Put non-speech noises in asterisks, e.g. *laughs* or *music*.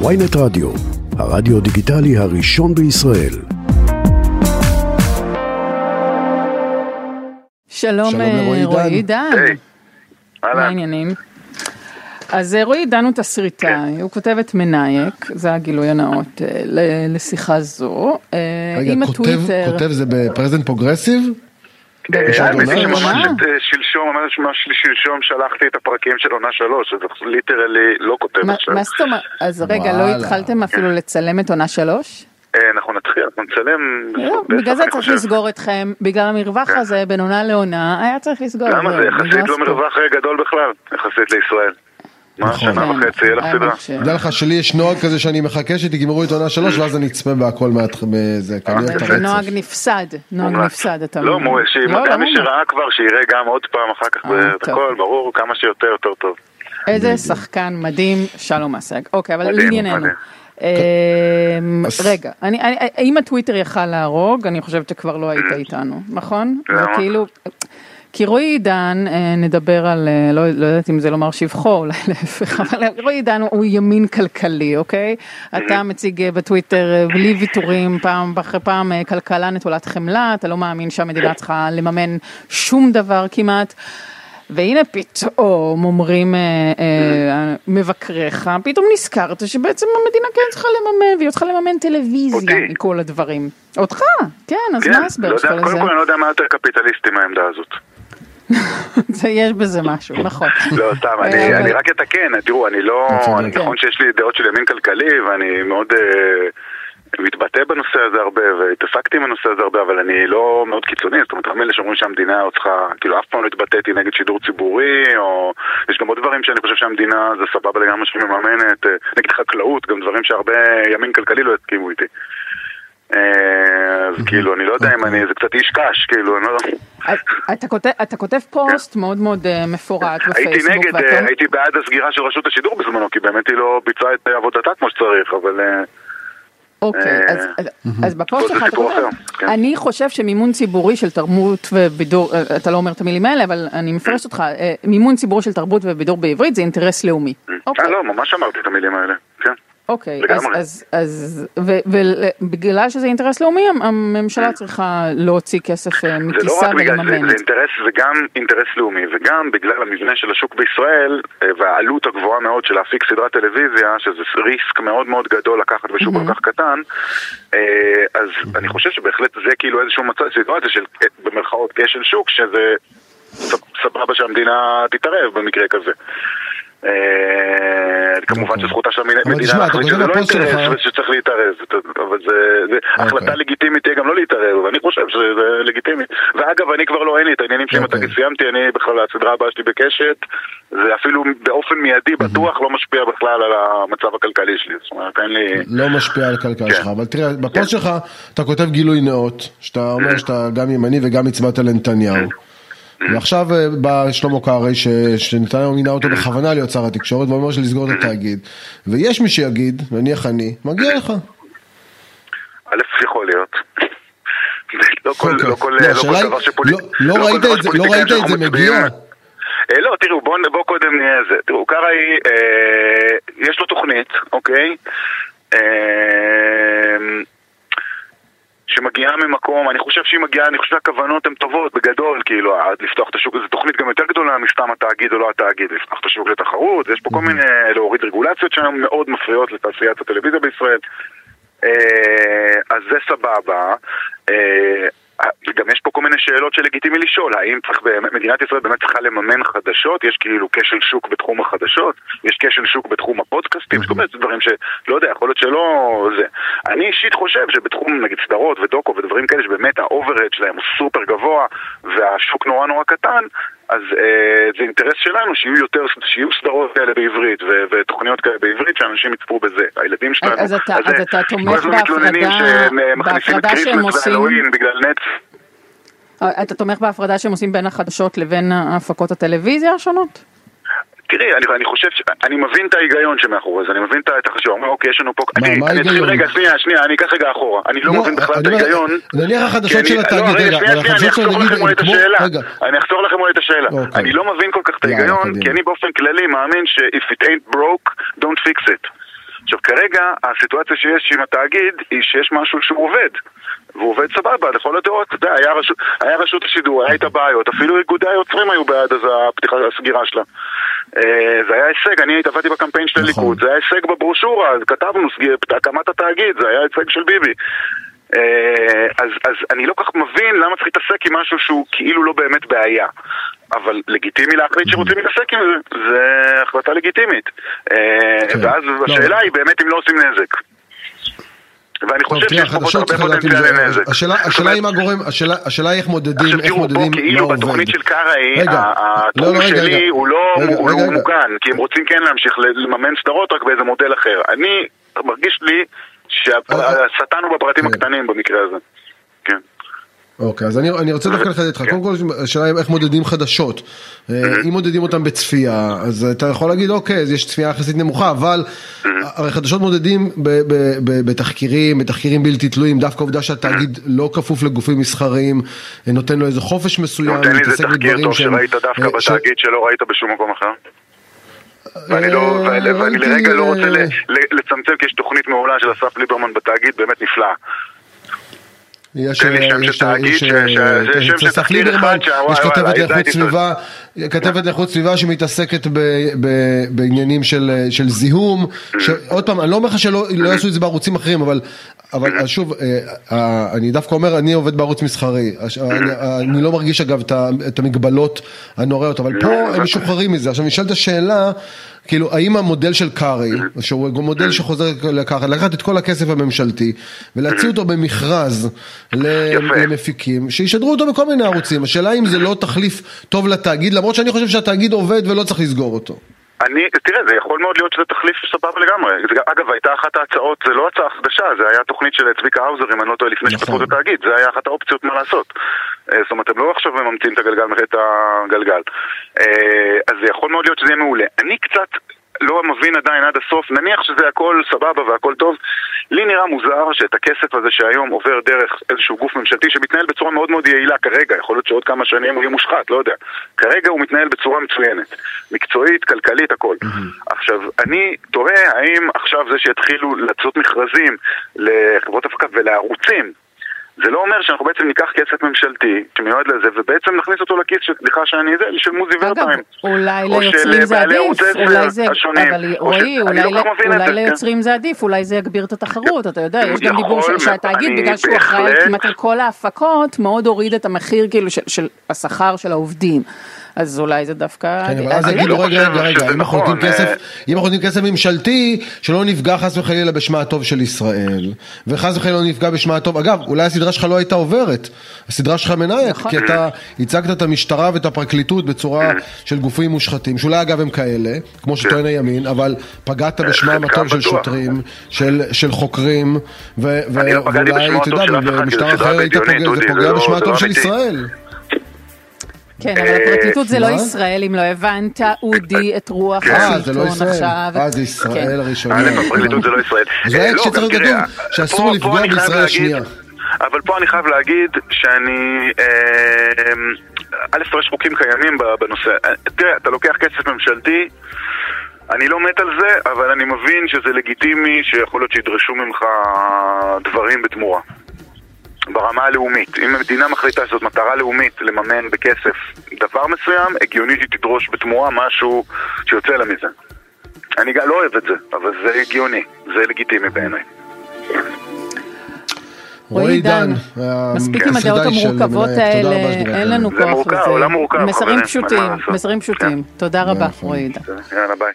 ויינט רדיו, הרדיו דיגיטלי הראשון בישראל. שלום, שלום אה, לרועי רועי דן. דן. היי, מה. העניינים? אז אה, רועי דן הוא תסריטאי, הוא כותב את מנייק, זה הגילוי הנאות אה, ל- לשיחה זו. רגע, כותב זה ב present progressive? האמת היא? שממש אה, שלשום, ממש ממש שלשום שלחתי את הפרקים של עונה שלוש, אז ליטרלי לא כותב מה- עכשיו. מה זאת אומרת? אז רגע, לא. התחלתם אפילו לצלם את עונה שלוש? אה, אנחנו נתחיל, אנחנו נצלם. לא, בגלל זה צריך. לסגור אתכם, בגלל המרווח הזה בין עונה לעונה, היה צריך לסגור. למה זהו, זה יחסית לא. מרווח אה, גדול בכלל, יחסית לישראל. מה, נכון. שנה כן, וחצי, אלף סדרה. תדע לך שלי יש נוהג כזה שאני מחכה שתגמרו את עונה שלוש ואז אני אצפה בהכל מהתח... בזה, כי אני אוהב את זה נוהג הרצף. נפסד, נוהג. נפסד, אתה לא? מו- לא, לא מי. שראה כבר, שיראה גם עוד פעם אחר כך אה, את. הכל, ברור, כמה שיותר יותר טוב. איזה שחקן מדהים, שלום אסג. אוקיי, אבל לענייננו. אמ, רגע, אני- אני- אם הטוויטר יכל להרוג, אני חושבת שכבר לא היית איתנו, נכון? זה כאילו... כי רועי עידן, אה, נדבר על, אה, לא, לא יודעת אם זה לומר שבחו, אולי להפך, *laughs* אבל רועי עידן הוא ימין כלכלי, אוקיי? אתה מציג אה, בטוויטר בלי ויתורים, פעם אחרי פעם כלכלה נטולת חמלה, אתה לא מאמין שהמדינה צריכה לממן שום דבר כמעט. והנה פתאום אומרים אה, אה, מבקריך, פתאום נזכרת שבעצם המדינה כן צריכה לממן, והיא צריכה לממן טלוויזיה. מכל הדברים. אותך, כן, אז כן, מה לא ההסבר שלך יודע, לזה? קודם כל אני לא יודע מה יותר קפיטליסטי מהעמדה הזאת. *laughs* זה יש בזה משהו, נכון. לא, סתם, אה, אני, אני רק אתקן, תראו, אני לא, נכון שיש לי דעות של ימין כלכלי, ואני מאוד אה, מתבטא בנושא הזה הרבה, והתעסקתי עם הנושא הזה הרבה, אבל אני לא מאוד קיצוני, זאת אומרת, הרבה אלה שאומרים שהמדינה עוד צריכה, כאילו אף פעם לא התבטאתי נגד שידור ציבורי, או יש גם עוד דברים שאני חושב שהמדינה זה סבבה לגמרי שהיא מממנת, אה, נגד חקלאות, גם דברים שהרבה ימין כלכלי לא יסכימו איתי. אה, אז כאילו, אני לא יודע אם אני, זה קצת איש קש, כאילו, אני לא... אתה כותב, אתה כותב פוסט מאוד מאוד אה, מפורט הייתי בפייסבוק, נגד, ואתה אה, אומר- הייתי בעד הסגירה של רשות השידור בזמנו, כי באמת היא לא ביצעה את עבודתה כמו שצריך, אבל... אוקיי, אז- בפוסט שלך אתה כותב, אחר, כן. אני חושב שמימון ציבורי של תרבות ובידור, אתה לא אומר את המילים האלה, אבל אני מפרשת אותך, מימון ציבורי של תרבות ובידור בעברית זה אינטרס לאומי. אוקיי. אה, לא, ממש אמרתי את המילים האלה, כן. אוקיי, אז, לגמרי. אז, אז, ובגלל שזה אינטרס לאומי, הממשלה *clears throat* צריכה להוציא כסף אה, זה לא מכיסה רק בגלל, זה, ולממן זה. אינטרס, זה גם אינטרס לאומי, וגם בגלל המבנה של השוק בישראל, אה, והעלות הגבוהה מאוד של להפיק סדרת טלוויזיה, שזה ריסק מאוד מאוד גדול לקחת בשוק כל כך קטן, אה, אז אני חושב שבהחלט זה כאילו איזשהו מצב, סיטואציה של במרכאות כשל שוק, שזה סבבה שהמדינה תתערב במקרה כזה. אה, כמובן נכון. שזכותה של המדינה להחליט שזה לא אינטרס ושצריך להתערב, אבל זה זה החלטה לגיטימית תהיה גם לא להתערב, ואני חושב שזה לגיטימי. ואגב, אני כבר לא, אין לי את העניינים שאם אתה אוקיי. סיימתי, אני בכלל, הסדרה הבאה שלי בקשת, זה אפילו באופן מיידי בטוח לא משפיע בכלל על המצב הכלכלי שלי, זאת אומרת, אין לי... לא משפיע על הכלכלה כן. שלך, אבל תראה, בפוסט שלך אתה כותב גילוי נאות, שאתה אומר שאתה גם ימני וגם הצבעת לנתניהו. ועכשיו אה, בא שלמה קרעי ש- שנתניהו מינה אותו בכוונה להיות שר התקשורת ואומר שלסגור את התאגיד. ויש מי שיגיד, נניח אני, מגיע לך. א', יכול להיות. לא כל אוקיי. לא לא, לא דבר שפוליט... לא- ראית את זה- מגיע? אה, לא, תראו, בואו בוא קודם נהיה זה. תראו, קרעי, אה, יש לו תוכנית, אוקיי? אה, שמגיעה ממקום, אני חושב שהיא מגיעה, אני חושב שהכוונות הן טובות, בגדול, כאילו, עד לפתוח את השוק, זו תוכנית גם יותר גדולה מסתם התאגיד או לא התאגיד, לפתוח את השוק לתחרות, ויש פה כל מיני, להוריד רגולציות שהן מאוד מפריעות לתעשיית הטלוויזיה בישראל. אה, אז זה סבבה. גם יש פה כל מיני שאלות שלגיטימי לשאול, האם צריך מדינת ישראל באמת צריכה לממן חדשות? יש כאילו כשל שוק בתחום החדשות? יש כשל שוק בתחום הפודקאסטים? יש כל מיני דברים שלא יודע, יכול להיות שלא זה. אני אישית חושב שבתחום נגיד סדרות ודוקו ודברים כאלה שבאמת ה overhead שלהם הוא סופר גבוה והשוק נורא נורא קטן, אז אה, זה אינטרס שלנו שיהיו יותר, שיהיו סדרות כאלה בעברית ו- ותוכניות כאלה בעברית שאנשים יצפו בזה. הילדים שלנו. אז אתה- אז אתה תומך כל הזמן מתלוננים בהפרדה- את בהפרדה שהם עושים- בגלל נט. אה, אתה תומך בהפרדה שהם עושים בין החדשות לבין הפקות הטלוויזיה השונות? תראי, אני, אני חושב ש... אני מבין את ההיגיון שמאחורי זה, אני מבין את החשיבה. אומר, אוקיי, יש לנו פה... מה, אני, מה אני אתחיל? רגע, שנייה, שנייה, אני אקח רגע אחורה. אני לא, מבין בכלל את ההיגיון. נניח החדשות של לא, התאגיד, רגע, אני התאגיד לכם אולי את השאלה. אני אחסוך לכם אולי את השאלה. אוקיי. אני לא מבין כל כך את ההיגיון. כי אני באופן כללי מאמין ש- if it ain't broke, don't fix it. עכשיו כרגע הסיטואציה שיש עם התאגיד היא שיש משהו שהוא עובד והוא עובד סבבה, לכל הדעות, אתה יודע, היה, רשות, היה רשות השידור, היה איתה בעיות, אפילו איגודי היוצרים היו בעד אז הפתיחה, הסגירה שלה. אה, זה היה הישג, אני עבדתי בקמפיין של נכון. הליכוד, זה היה הישג בברושורה, אז כתבנו הקמת התאגיד, זה היה הישג של ביבי. אה, אז, אז אני לא כך מבין למה צריך להתעסק עם משהו שהוא כאילו לא באמת בעיה. אבל לגיטימי להחליט שרוצים להתעסק עם זה, זה החלטה לגיטימית. אה, כן. ואז לא. השאלה היא באמת אם לא עושים נזק. ואני חושב שיש פה החדשות הרבה פוטנציאל. לנזק. השאלה- השאלה היא מה גורם, השאלה- השאלה היא איך מודדים, עכשיו איך תראו, מודדים מה כאילו עובד. בתוכנית של קרעי, לא, התחום לא, רגע, שלי. הוא לא לא. מוגן, כי הם רוצים כן להמשיך לממן סדרות רק באיזה מודל אחר. אני, מרגיש לי שהשטן הוא בפרטים כן. הקטנים במקרה הזה. כן. אוקיי, אז אני, אני רוצה דווקא לחדד איתך, כן. קודם כל השאלה היא איך מודדים חדשות. אה, אם מודדים אותם בצפייה, אז אתה יכול להגיד אוקיי, אז יש צפייה יחסית נמוכה, אבל הרי חדשות מודדים בתחקירים, בתחקירים בלתי תלויים, דווקא העובדה שהתאגיד לא כפוף לגופים מסחריים, אה, נותן לו איזה חופש מסוים, נותן לי איזה תחקיר טוב. שראית דווקא אה, בתאגיד שלא ראית בשום מקום אחר. ואני לא, ואני ראיתי, לרגע לא רוצה לצמצם כי יש תוכנית מעולה של אסף ליברמן בתאגיד, באמת נפלאה. יש, אה, תחקיר ליברמן, יש כתבת לאיכות סביבה, כתבת לאיכות סביבה שמתעסקת בעניינים של, של זיהום, שעוד פעם, אני לא אומר לך שלא לא יעשו את זה בערוצים אחרים, אבל, אבל שוב, אה, אה, אני דווקא אומר, אני עובד בערוץ מסחרי, הש- אני, לא מרגיש אגב את המגבלות הנוראיות, אבל פה הם משוחררים מזה. עכשיו נשאלת השאלה, כאילו, האם המודל של קרעי, שהוא מודל שחוזר לקחת, לקחת את כל הכסף הממשלתי ולהוציא אותו במכרז. למפיקים, שישדרו אותו בכל מיני ערוצים. השאלה אם זה לא תחליף טוב לתאגיד, למרות שאני חושב שהתאגיד עובד ולא צריך לסגור אותו. אני, תראה, זה יכול מאוד להיות שזה תחליף סבבה לגמרי. זה, אגב, הייתה אחת ההצעות, זה לא הצעה חדשה, זה היה תוכנית של צביקה האוזר, אם אני לא טועה, לפני נכון. שפתחו את התאגיד, זה היה אחת האופציות מה לעשות. אה, זאת אומרת, הם לא עכשיו מממציאים את הגלגל, את הגלגל. אה, אז זה יכול מאוד להיות שזה יהיה מעולה. אני קצת מבין עדיין עד הסוף, נניח שזה הכל סבבה והכל טוב, לי נראה מוזר שאת הכסף הזה שהיום עובר דרך איזשהו גוף ממשלתי שמתנהל בצורה מאוד מאוד יעילה כרגע, יכול להיות שעוד כמה שנים הוא יהיה מושחת, לא יודע. כרגע הוא מתנהל בצורה מצוינת, מקצועית, כלכלית, הכל. עכשיו, אני תוהה האם עכשיו זה שיתחילו לצאת מכרזים לחברות הפקה ולערוצים, זה לא אומר שאנחנו בעצם ניקח כסף ממשלתי שמיועד לזה ובעצם נכניס אותו לכיס של, סליחה שאני זה, של מוזי אגב, ורטיים. אולי או של ליוצרים זה בעלי עדיף, אולי זה, אבל רועי, אולי לא אולי כן. ליוצרים זה עדיף, אולי זה יגביר את התחרות, אתה יודע, יש גם דיבור יכול, ש- שהתאגיד, אני בגלל שהוא אחראי כמעט על כל ההפקות, מאוד הוריד את המחיר כאילו של- של השכר של העובדים. אז אולי זה דווקא... כן, אבל אז אז יגידו, לא רגע, חושב רגע, רגע, שזה אם אנחנו נותנים נכון, כסף, אה, אם אנחנו נותנים כסף ממשלתי, שלא נפגע חס וחלילה בשמה הטוב של ישראל, וחס וחלילה לא נפגע בשמה הטוב, אגב, אולי הסדרה שלך לא הייתה עוברת, הסדרה שלך מנאייק, נכון. כי אתה הצגת את המשטרה ואת הפרקליטות בצורה של גופים מושחתים, שאולי אגב הם כאלה, כמו שטוען הימין, אבל פגעת בשמם חלקם הטוב של. שוטרים, של של חוקרים, לא ואולי, אתה יודע, של אף אחד, כי במשטר זו סדרה אחר היית פוגע, לא- בשמה הטוב לא של. ישראל. כן, אבל הפרקליטות זה לא? ישראל, אם לא הבנת, אודי את רוח אה, זה לא השלטון. עכשיו. אה, זה ישראל כן. הראשונה. הפרקליטות זה לא ישראל. אה, לא, כשצריך להיות תראה, כתוב שאסור לפגוע בישראל השנייה. אבל פה אני חייב להגיד שאני... אה, א', יש חוקים קיימים בנושא. אה, תראה, אתה לוקח כסף ממשלתי, אני לא מת על זה, אבל אני מבין שזה לגיטימי שיכול להיות שידרשו ממך דברים בתמורה. ברמה הלאומית. אם המדינה מחליטה שזאת מטרה לאומית לממן בכסף דבר מסוים, הגיונית היא תדרוש בתמורה משהו שיוצא לה מזה. אני גם לא אוהב את זה, אבל זה הגיוני, זה לגיטימי בעיניי. רועי דן, אה, מספיק עם הדעות המורכבות האלה, אין לנו זה כוח מורכב, לזה. העולם מורכב, מסרים חברים, פשוטים, אין מה לעשות. מסרים פשוטים. תודה רבה. רועי דן. יאללה ביי.